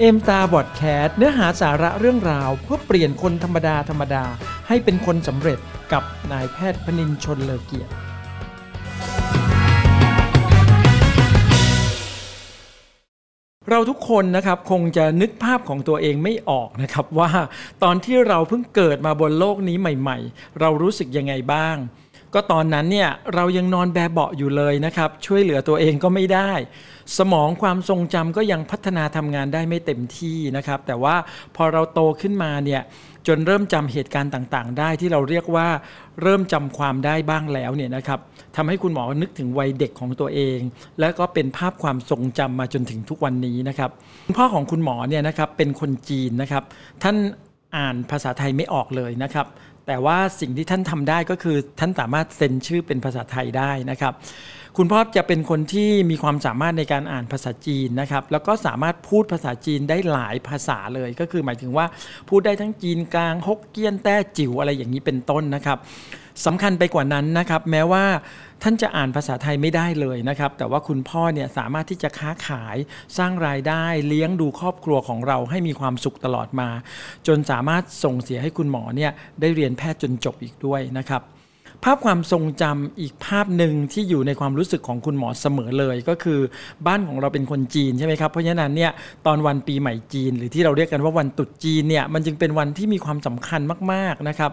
เอ็มตาบอดแคสเนื้อหาสาระเรื่องราว เพื่อเปลี่ยนคนธรรมดาธรรมดา ให้เป็นคนสำเร็จกับนายแพทย์พนินชนเลอเกียรติ เราทุกคนนะครับคงจะนึกภาพของตัวเองไม่ออกนะครับว่าตอนที่เราเพิ่งเกิดมาบนโลกนี้ใหม่ ๆ เรารู้สึกยังไงบ้าง ก็ตอนนั้นเนี่ยเรายังนอนแบเบาะอยู่เลยนะครับ ช่วยเหลือตัวเองก็ไม่ได้ สมองความทรงจำก็ยังพัฒนาทำงานได้ไม่เต็มที่นะครับ แต่ว่าพอเราโตขึ้นมาเนี่ยจนเริ่มจำเหตุการณ์ต่างๆ ได้ที่เราเรียกว่าเริ่มจำความได้บ้างแล้วเนี่ยนะครับทำให้คุณหมอนึกถึงวัยเด็กของตัวเอง และก็เป็นภาพความทรงจำมาจนถึงทุกวันนี้นะครับพ่อของคุณหมอเนี่ยนะครับเป็นคนจีนนะครับ ท่านอ่านภาษาไทยไม่ออกเลยนะครับ แต่ว่าสิ่งที่ท่านทำได้ก็คือท่านสามารถเซ็นชื่อเป็นภาษาไทยได้นะครับ คุณพ่อจะเป็นคนที่มีความสามารถในการอ่านภาษาจีนนะครับ แล้วก็สามารถพูดภาษาจีนได้หลายภาษาเลย ก็คือหมายถึงว่าพูดได้ทั้งจีนกลางฮกเกี้ยนแต้จิ๋วอะไรอย่างนี้เป็นต้นนะครับสำคัญไปกว่านั้นนะครับ แม้ว่า ท่านจะอ่านภาษาไทยไม่ได้เลยนะครับ แต่ว่าคุณพ่อเนี่ยสามารถที่จะค้าขายสร้างรายได้เลี้ยงดูครอบครัวของเราให้มีความสุขตลอดมา จนสามารถส่งเสียให้คุณหมอเนี่ยได้เรียนแพทย์จนจบอีกด้วยนะครับ ภาพความทรงจำอีกภาพหนึ่งที่อยู่ในความรู้สึกของคุณหมอเสมอเลยก็คือบ้านของเราเป็นคนจีนใช่ไหมครับเพราะฉะนั้นเนี่ยตอนวันปีใหม่จีน หรือที่เราเรียกกันว่าวันตรุษจีนเนี่ยมันจึงเป็นวันที่มีความสำคัญมากๆนะครับ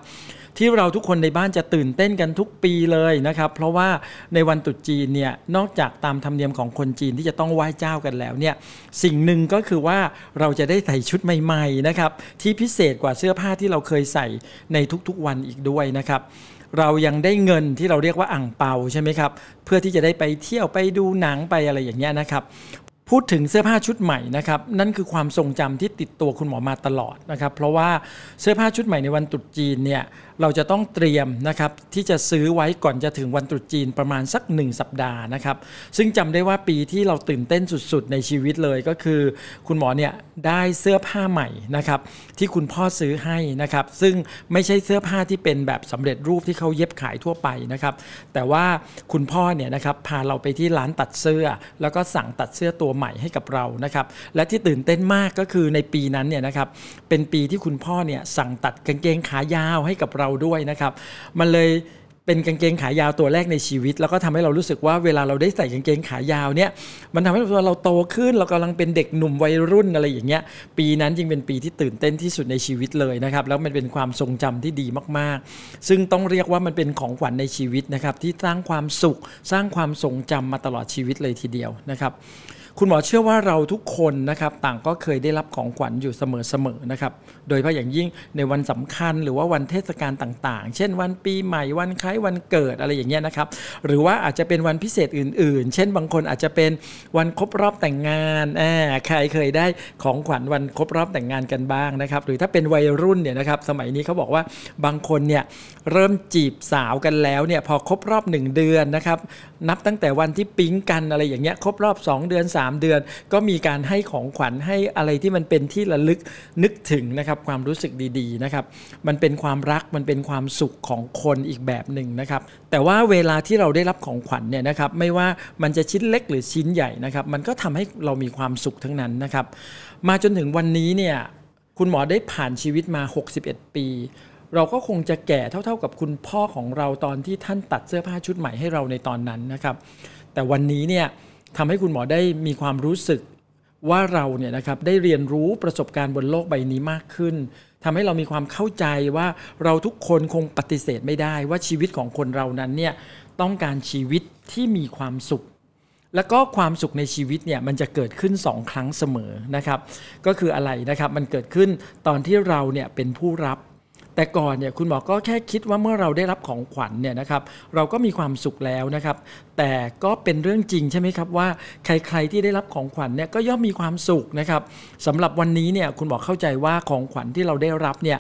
ที่เราทุกคนในบ้านจะตื่นเต้นกันทุกปีเลยนะครับ เพราะว่าในวันตรุษจีนเนี่ยนอกจากตามธรรมเนียมของคนจีนที่จะต้องไหว้เจ้ากันแล้วเนี่ยสิ่งหนึ่งก็คือว่าเราจะได้ใส่ชุดใหม่ๆนะครับที่พิเศษกว่าเสื้อผ้าที่เราเคยใส่ในทุกๆวันอีกด้วยนะครับ เรายังได้เงินที่เราเรียกว่าอ่างเปาใช่ไหมครับ เพื่อที่จะได้ไปเที่ยวไปดูหนังไปอะไรอย่างเงี้ยนะครับ พูดถึงเสื้อผ้าชุดใหม่นะครับนั่นคือความทรงจำที่ติดตัวคุณหมอมาตลอดนะครับ เพราะว่าเสื้อผ้าชุดใหม่ในวันตรุษจีนเนี่ยเราจะต้องเตรียมนะครับที่จะซื้อไว้ก่อนจะถึงวันตรุษจีนประมาณสัก 1 สัปดาห์นะครับ ซึ่งจำได้ว่าปีที่เราตื่นเต้นสุดๆ ในชีวิตเลยก็คือ คุณหมอเนี่ยได้เสื้อผ้าใหม่นะครับที่คุณพ่อซื้อให้นะครับซึ่งไม่ใช่เสื้อผ้าที่เป็นแบบสำเร็จรูปที่เขาเย็บขายทั่วไปนะครับแต่ว่าคุณพ่อเนี่ยนะครับพาเราไปที่ร้านตัดเสื้อ แล้วก็สั่งตัดเสื้อตัวใหม่ให้กับเรานะครับและที่ตื่นเต้นมากก็คือในปีนั้นเนี่ยนะครับเป็นปีที่คุณพ่อเนี่ยสั่งตัดกางเกงขายาวให้กับเราด้วยนะครับมันเลยเป็นกางเกงขายาวตัวแรกในชีวิต แล้วก็ทำให้เรารู้สึกว่าเวลาเราได้ใส่กางเกงขายาวเนี่ยมันทำให้เราโตขึ้น เรากำลังเป็นเด็กหนุ่มวัยรุ่นอะไรอย่างเงี้ยปีนั้นจึงเป็นปีที่ตื่นเต้นที่สุดในชีวิตเลยนะครับแล้วมันเป็นความทรงจำที่ดีมากๆ ซึ่งต้องเรียกว่ามันเป็นของขวัญในชีวิตนะครับที่สร้างความสุขสร้างความทรงจำมาตลอดชีวิตเลยทีเดียวนะครับ คุณหมอเชื่อว่าเราทุกคนนะครับต่างก็เคยได้รับของขวัญอยู่เสมอๆนะครับ โดยเฉพาะอย่างยิ่งในวันสำคัญหรือว่าวันเทศกาลต่าง ๆ เช่น วันปีใหม่วันคล้ายวันเกิดอะไรอย่างเงี้ยนะครับ หรือว่าอาจจะเป็นวันพิเศษอื่น ๆ เช่นบางคนอาจจะเป็นวันครบรอบแต่งงานแอบใครเคยได้ของขวัญวันครบรอบแต่งงานกันบ้างนะครับ หรือถ้าเป็นวัยรุ่นเนี่ยนะครับสมัยนี้เขาบอกว่าบางคนเนี่ยเริ่มจีบสาวกันแล้วเนี่ยพอครบรอบหนึ่งเดือนนะครับนับตั้งแต่วันที่ปิ๊งกันอะไรอย่างเงี้ยครบรอบ 2 เดือน3เดือน ก็มีการให้ของขวัญให้อะไรที่มันเป็นที่ระลึกนึกถึงนะครับความรู้สึกดีๆนะครับมันเป็นความรักมันเป็นความสุขของคนอีกแบบหนึ่งนะครับแต่ว่าเวลาที่เราได้รับของขวัญเนี่ยนะครับไม่ว่ามันจะชิ้นเล็กหรือชิ้นใหญ่นะครับมันก็ทำให้เรามีความสุขทั้งนั้นนะครับมาจนถึงวันนี้เนี่ยคุณหมอได้ผ่านชีวิตมา 61 ปี เราก็คงจะแก่เท่าๆกับคุณพ่อของเราตอนที่ท่านตัดเสื้อผ้าชุดใหม่ให้เราในตอนนั้นนะครับ แต่วันนี้เนี่ย ทำให้คุณหมอได้มีความรู้สึกว่าเราเนี่ยนะครับได้เรียนรู้ประสบการณ์บนโลกใบนี้มากขึ้นทำให้เรามีความเข้าใจว่าเราทุกคนคงปฏิเสธไม่ได้ว่าชีวิตของคนเรานั้นเนี่ยต้องการชีวิตที่มีความสุข แล้วก็ความสุขในชีวิตเนี่ยมันจะเกิดขึ้น 2 ครั้งเสมอนะครับ ก็คืออะไรนะครับมันเกิดขึ้นตอนที่เราเนี่ยเป็นผู้รับ แต่ก่อนเนี่ยคุณหมอก็แค่คิดว่าเมื่อเราได้รับของขวัญเนี่ยนะครับเราก็มีความสุขแล้วนะครับ แต่ก็เป็นเรื่องจริงใช่ไหมครับว่าใครๆที่ได้รับของขวัญเนี่ยก็ย่อมมีความสุขนะครับสำหรับวันนี้เนี่ยคุณหมอเข้าใจว่าของขวัญที่เราได้รับเนี่ย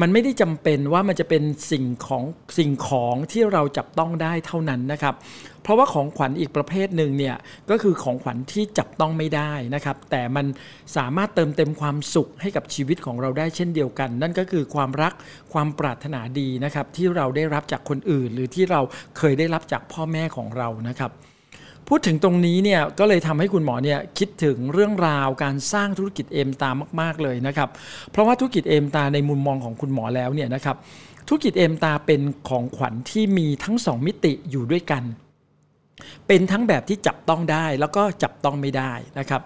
มันไม่ได้จำเป็นว่ามันจะเป็นสิ่งของสิ่งของที่เราจับต้องได้เท่านั้นนะครับ เพราะว่าของขวัญอีกประเภทหนึ่งเนี่ยก็คือของขวัญที่จับต้องไม่ได้นะครับ แต่มันสามารถเติมเต็มความสุขให้กับชีวิตของเราได้เช่นเดียวกัน นั่นก็คือความรักความปรารถนาดีนะครับที่เราได้รับจากคนอื่น หรือที่เราเคยได้รับจากพ่อแม่ของเรานะครับ พูดถึงตรงนี้เนี่ยก็เลยทำให้คุณหมอเนี่ยคิดถึงเรื่องราวการสร้างธุรกิจเอมตามาก ๆเลยนะครับ เพราะว่าธุรกิจเอมตาในมุมมองของคุณหมอแล้วเนี่ยนะครับธุรกิจเอมตาเป็นของขวัญที่มีทั้งสองมิติอยู่ด้วยกัน เป็นทั้งแบบที่จับต้องได้แล้วก็จับต้องไม่ได้นะครับ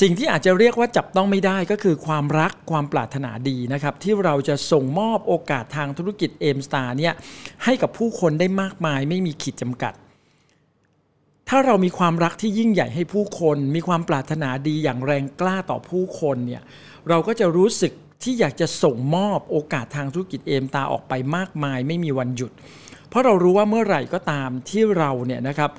สิ่งที่อาจจะเรียกว่าจับต้องไม่ได้ก็คือความรักความปรารถนาดีนะครับ ที่เราจะส่งมอบโอกาสทางธุรกิจเอมสตาร์เนี่ยให้กับผู้คนได้มากมายไม่มีขีดจำกัด ถ้าเรามีความรักที่ยิ่งใหญ่ให้ผู้คน มีความปรารถนาดีอย่างแรงกล้าต่อผู้คนเนี่ยเราก็จะรู้สึกที่อยากจะส่งมอบโอกาสทางธุรกิจเอมตาออกไปมากมาย ไม่มีวันหยุด เพราะเรารู้ว่าเมื่อไหร่ก็ตามที่เราเนี่ยนะครับ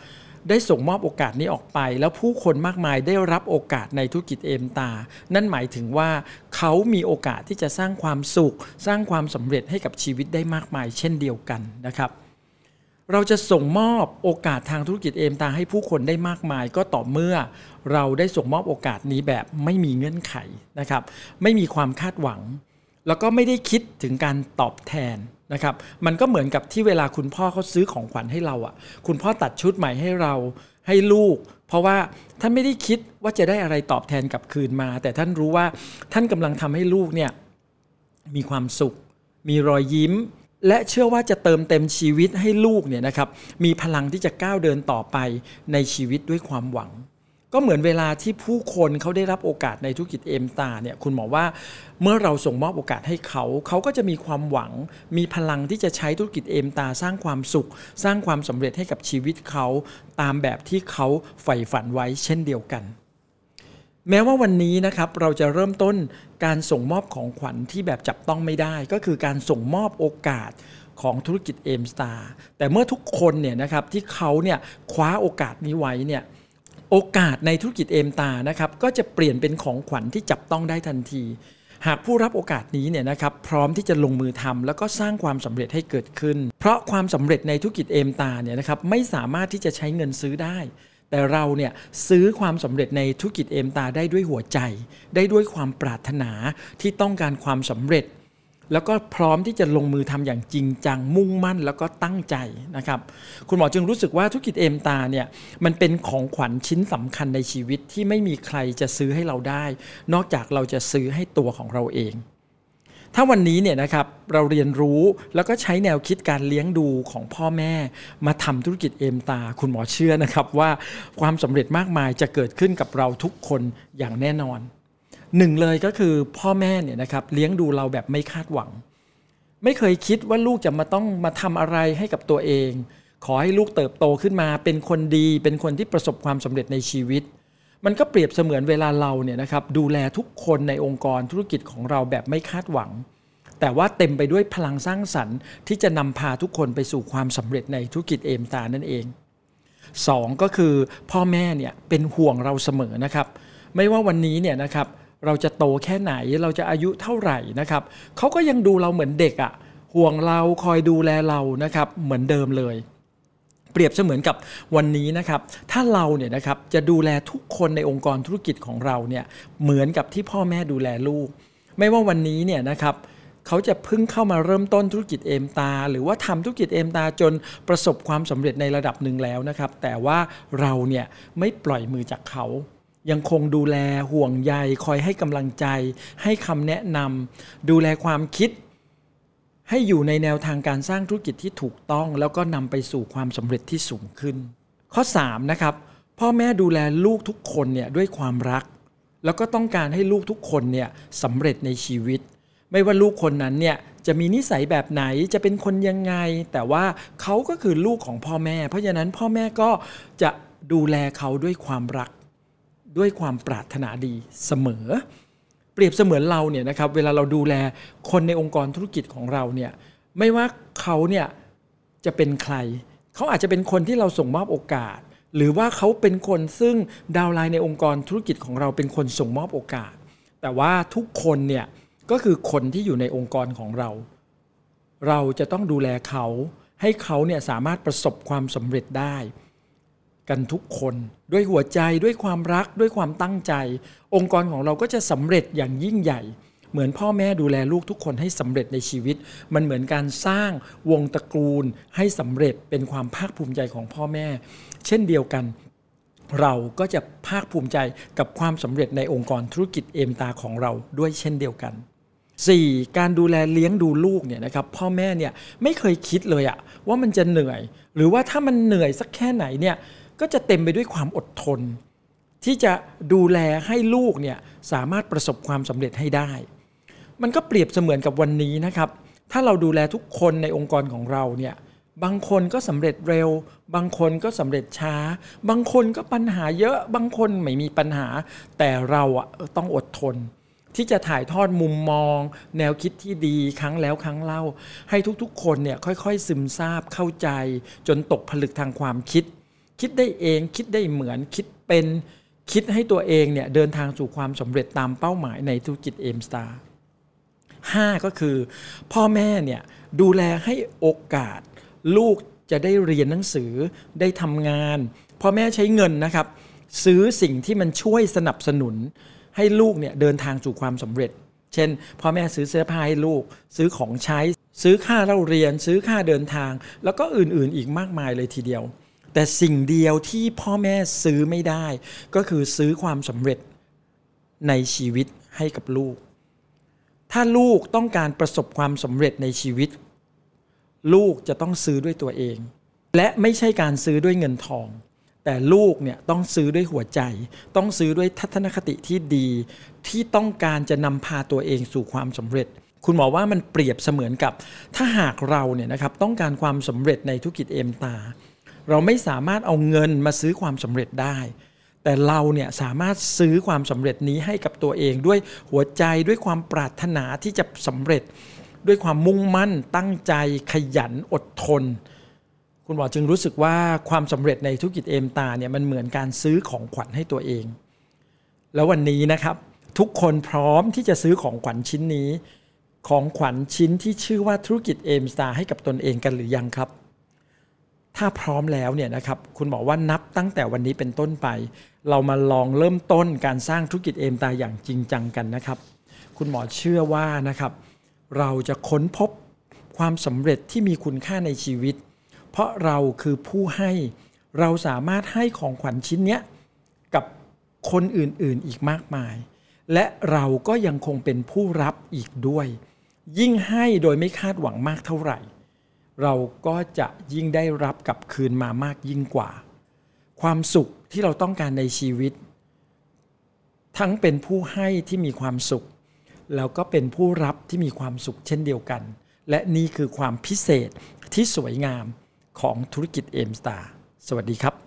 ได้ส่งมอบโอกาสนี้ออกไป แล้วผู้คนมากมายได้รับโอกาสในธุรกิจเอมตา นั่นหมายถึงว่าเขามีโอกาสที่จะสร้างความสุข สร้างความสำเร็จให้กับชีวิตได้มากมาย เช่นเดียวกันนะครับ เราจะส่งมอบโอกาสทางธุรกิจเอมตาให้ผู้คนได้มากมาย ก็ต่อเมื่อเราได้ส่งมอบโอกาสนี้แบบไม่มีเงื่อนไขนะครับ ไม่มีความคาดหวัง แล้วก็ไม่ได้คิดถึงการตอบแทนนะครับ มันก็เหมือนกับที่เวลาคุณพ่อเขาซื้อของขวัญให้เราอะ่ะ คุณพ่อตัดชุดใหม่ให้เราให้ลูก เพราะว่าท่านไม่ได้คิดว่าจะได้อะไรตอบแทนกลับคืนมา แต่ท่านรู้ว่าท่านกำลังทำให้ลูกเนี่ยมีความสุข มีรอยยิ้ม และเชื่อว่าจะเติมเต็มชีวิตให้ลูกเนี่ยนะครับมีพลังที่จะก้าวเดินต่อไปในชีวิตด้วยความหวัง ก็เหมือนเวลาที่ผู้คนเขาได้รับโอกาสในธุรกิจเอมตาเนี่ยคุณหมอว่าเมื่อเราส่งมอบโอกาสให้เขา เขาก็จะมีความหวัง มีพลังที่จะใช้ธุรกิจเอมตาสร้างความสุข สร้างความสำเร็จให้กับชีวิตเขา ตามแบบที่เขาใฝ่ฝันไว้เช่นเดียวกัน แม้ว่าวันนี้นะครับเราจะเริ่มต้นการส่งมอบของขวัญที่แบบจับต้องไม่ได้ ก็คือการส่งมอบโอกาสของธุรกิจเอมสตาร์แต่เมื่อทุกคนเนี่ยนะครับที่เขาเนี่ยคว้าโอกาสนี้ไว้เนี่ยโอกาสในธุรกิจเอมตานะครับก็จะเปลี่ยนเป็นของขวัญที่จับต้องได้ทันที หากผู้รับโอกาสนี้เนี่ยนะครับพร้อมที่จะลงมือทำแล้วก็สร้างความสำเร็จให้เกิดขึ้น เพราะความสำเร็จในธุรกิจเอมตาเนี่ยนะครับไม่สามารถที่จะใช้เงินซื้อได้ แต่เราเนี่ยซื้อความสำเร็จในธุรกิจเอมตาได้ด้วยหัวใจ ได้ด้วยความปรารถนาที่ต้องการความสำเร็จ แล้วก็พร้อมที่จะลงมือทำอย่างจริงจัง มุ่งมั่นแล้วก็ตั้งใจนะครับ คุณหมอจึงรู้สึกว่าธุรกิจเอมตาเนี่ยมันเป็นของขวัญชิ้นสำคัญในชีวิตที่ไม่มีใครจะซื้อให้เราได้ นอกจากเราจะซื้อให้ตัวของเราเอง ถ้าวันนี้เนี่ยนะครับเราเรียนรู้แล้วก็ใช้แนวคิดการเลี้ยงดูของพ่อแม่ มาทำธุรกิจเอมตา คุณหมอเชื่อนะครับว่าความสำเร็จมากมายจะเกิดขึ้นกับเราทุกคนอย่างแน่นอนหนึ่งเลยก็คือพ่อแม่เนี่ยนะครับเลี้ยงดูเราแบบไม่คาดหวัง ไม่เคยคิดว่าลูกจะมาต้องมาทำอะไรให้กับตัวเอง ขอให้ลูกเติบโตขึ้นมา เป็นคนดี เป็นคนที่ประสบความสำเร็จในชีวิต มันก็เปรียบเสมือนเวลาเราเนี่ยนะครับดูแลทุกคนในองค์กรธุรกิจของเราแบบไม่คาดหวัง แต่ว่าเต็มไปด้วยพลังสร้างสรรค์ที่จะนำพาทุกคนไปสู่ความสำเร็จในธุรกิจเอมตานั่นเองสองก็คือพ่อแม่เนี่ยเป็นห่วงเราเสมอนะครับ ไม่ว่าวันนี้เนี่ยนะครับเราจะโตแค่ไหนเราจะอายุเท่าไหร่นะครับเขาก็ยังดูเราเหมือนเด็กอะ่ะห่วงเราคอยดูแลเรานะครับเหมือนเดิมเลย เปรียบเสมือนกับวันนี้นะครับ ถ้าเราเนี่ยนะครับจะดูแลทุกคนในองค์กรธุรกิจของเราเนี่ยเหมือนกับที่พ่อแม่ดูแลลูก ไม่ว่าวันนี้เนี่ยนะครับเขาจะเพิ่งเข้ามาเริ่มต้นธุรกิจเอมตา หรือว่าทำธุรกิจเอมตาจนประสบความสำเร็จในระดับหนึ่งแล้วนะครับ แต่ว่าเราเนี่ยไม่ปล่อยมือจากเขา ยังคงดูแลห่วงใย คอยให้กำลังใจ ให้คำแนะนำดูแลความคิด ให้อยู่ในแนวทางการสร้างธุรกิจที่ถูกต้อง แล้วก็นำไปสู่ความสำเร็จที่สูงขึ้น ข้อ 3 นะครับ พ่อแม่ดูแลลูกทุกคนเนี่ยด้วยความรัก แล้วก็ต้องการให้ลูกทุกคนเนี่ยสำเร็จในชีวิต ไม่ว่าลูกคนนั้นเนี่ยจะมีนิสัยแบบไหนจะเป็นคนยังไง แต่ว่าเขาก็คือลูกของพ่อแม่ เพราะฉะนั้นพ่อแม่ก็จะดูแลเขาด้วยความรัก ด้วยความปรารถนาดีเสมอ เปรียบเสมือนเราเนี่ยนะครับเวลาเราดูแลคนในองค์กรธุรกิจของเราเนี่ยไม่ว่าเขาเนี่ยจะเป็นใคร เขาอาจจะเป็นคนที่เราส่งมอบโอกาส หรือว่าเขาเป็นคนซึ่งดาวไลน์ในองค์กรธุรกิจของเราเป็นคนส่งมอบโอกาส แต่ว่าทุกคนเนี่ยก็คือคนที่อยู่ในองค์กรของเรา เราจะต้องดูแลเขาให้เขาเนี่ยสามารถประสบความสำเร็จได้ กันทุกคนด้วยหัวใจด้วยความรักด้วยความตั้งใจ องค์กรของเราก็จะสำเร็จอย่างยิ่งใหญ่ เหมือนพ่อแม่ดูแลลูกทุกคนให้สำเร็จในชีวิต มันเหมือนการสร้างวงตระกูลให้สำเร็จเป็นความภาคภูมิใจของพ่อแม่ เช่นเดียวกัน เราก็จะภาคภูมิใจกับความสำเร็จในองค์กรธุรกิจเอมตาของเราด้วยเช่นเดียวกัน 4. การดูแลเลี้ยงดูลูกเนี่ยนะครับพ่อแม่เนี่ยไม่เคยคิดเลยอะว่ามันจะเหนื่อย หรือว่าถ้ามันเหนื่อยสักแค่ไหนเนี่ย ก็จะเต็มไปด้วยความอดทน ที่จะดูแลให้ลูกเนี่ยสามารถประสบความสำเร็จให้ได้ มันก็เปรียบเสมือนกับวันนี้นะครับ ถ้าเราดูแลทุกคนในองค์กรของเราเนี่ยบางคนก็สำเร็จเร็ว บางคนก็สำเร็จช้า บางคนก็ปัญหาเยอะบางคนไม่มีปัญหา แต่เราอะต้องอดทน ที่จะถ่ายทอดมุมมอง แนวคิดที่ดีครั้งแล้วครั้งเล่า ให้ทุกๆ คนเนี่ยค่อยๆ ซึมซาบเข้าใจ จนตกผลึกทางความคิด คิดได้เองคิดได้เหมือนคิดเป็นคิดให้ตัวเองเนี่ยเดินทางสู่ความสำเร็จตามเป้าหมายในธุรกิจเอมสตาร์ห้าก็คือพ่อแม่เนี่ยดูแลให้โอกาส ลูกจะได้เรียนหนังสือได้ทำงาน พ่อแม่ใช้เงินนะครับ ซื้อสิ่งที่มันช่วยสนับสนุน ให้ลูกเนี่ยเดินทางสู่ความสำเร็จ เช่น พ่อแม่ซื้อเสื้อผ้าให้ลูก ซื้อของใช้ ซื้อค่าเล่าเรียน ซื้อค่าเดินทาง แล้วก็อื่นๆ อีกมากมายเลยทีเดียว แต่สิ่งเดียวที่พ่อแม่ซื้อไม่ได้ ก็คือซื้อความสำเร็จในชีวิตให้กับลูก ถ้าลูกต้องการประสบความสำเร็จในชีวิต ลูกจะต้องซื้อด้วยตัวเอง และไม่ใช่การซื้อด้วยเงินทอง แต่ลูกเนี่ยต้องซื้อด้วยหัวใจ ต้องซื้อด้วยทัศนคติที่ดี ที่ต้องการจะนำพาตัวเองสู่ความสำเร็จคุณหมอว่ามันเปรียบเสมือนกับ ถ้าหากเราเนี่ยนะครับต้องการความสำเร็จในธุรกิจเอมตา เราไม่สามารถเอาเงินมาซื้อความสำเร็จได้ แต่เราเนี่ยสามารถซื้อความสำเร็จนี้ให้กับตัวเองด้วยหัวใจด้วยความปรารถนาที่จะสำเร็จ ด้วยความมุ่งมั่นตั้งใจขยันอดทน คุณหมอจึงรู้สึกว่าความสำเร็จในธุรกิจเอมตาเนี่ยมันเหมือนการซื้อของขวัญให้ตัวเอง แล้ววันนี้นะครับทุกคนพร้อมที่จะซื้อของขวัญชิ้นนี้ ของขวัญชิ้นที่ชื่อว่าธุรกิจเอมสตาให้กับตนเองกันหรือยังครับ ถ้าพร้อมแล้วเนี่ยนะครับคุณหมอว่านับตั้งแต่วันนี้เป็นต้นไป เรามาลองเริ่มต้นการสร้างธุรกิจเอมตาอย่างจริงจังกันนะครับ คุณหมอเชื่อว่านะครับ เราจะค้นพบความสำเร็จที่มีคุณค่าในชีวิต เพราะเราคือผู้ให้เราสามารถให้ของขวัญชิ้นเนี้ยกับคนอื่นๆอีกมากมาย และเราก็ยังคงเป็นผู้รับอีกด้วย ยิ่งให้โดยไม่คาดหวังมากเท่าไหร่ เราก็จะยิ่งได้รับกลับคืนมามากยิ่งกว่า ความสุขที่เราต้องการในชีวิต ทั้งเป็นผู้ให้ที่มีความสุข แล้วก็เป็นผู้รับที่มีความสุขเช่นเดียวกัน และนี่คือความพิเศษที่สวยงามของธุรกิจเอมสตาร์สวัสดีครับ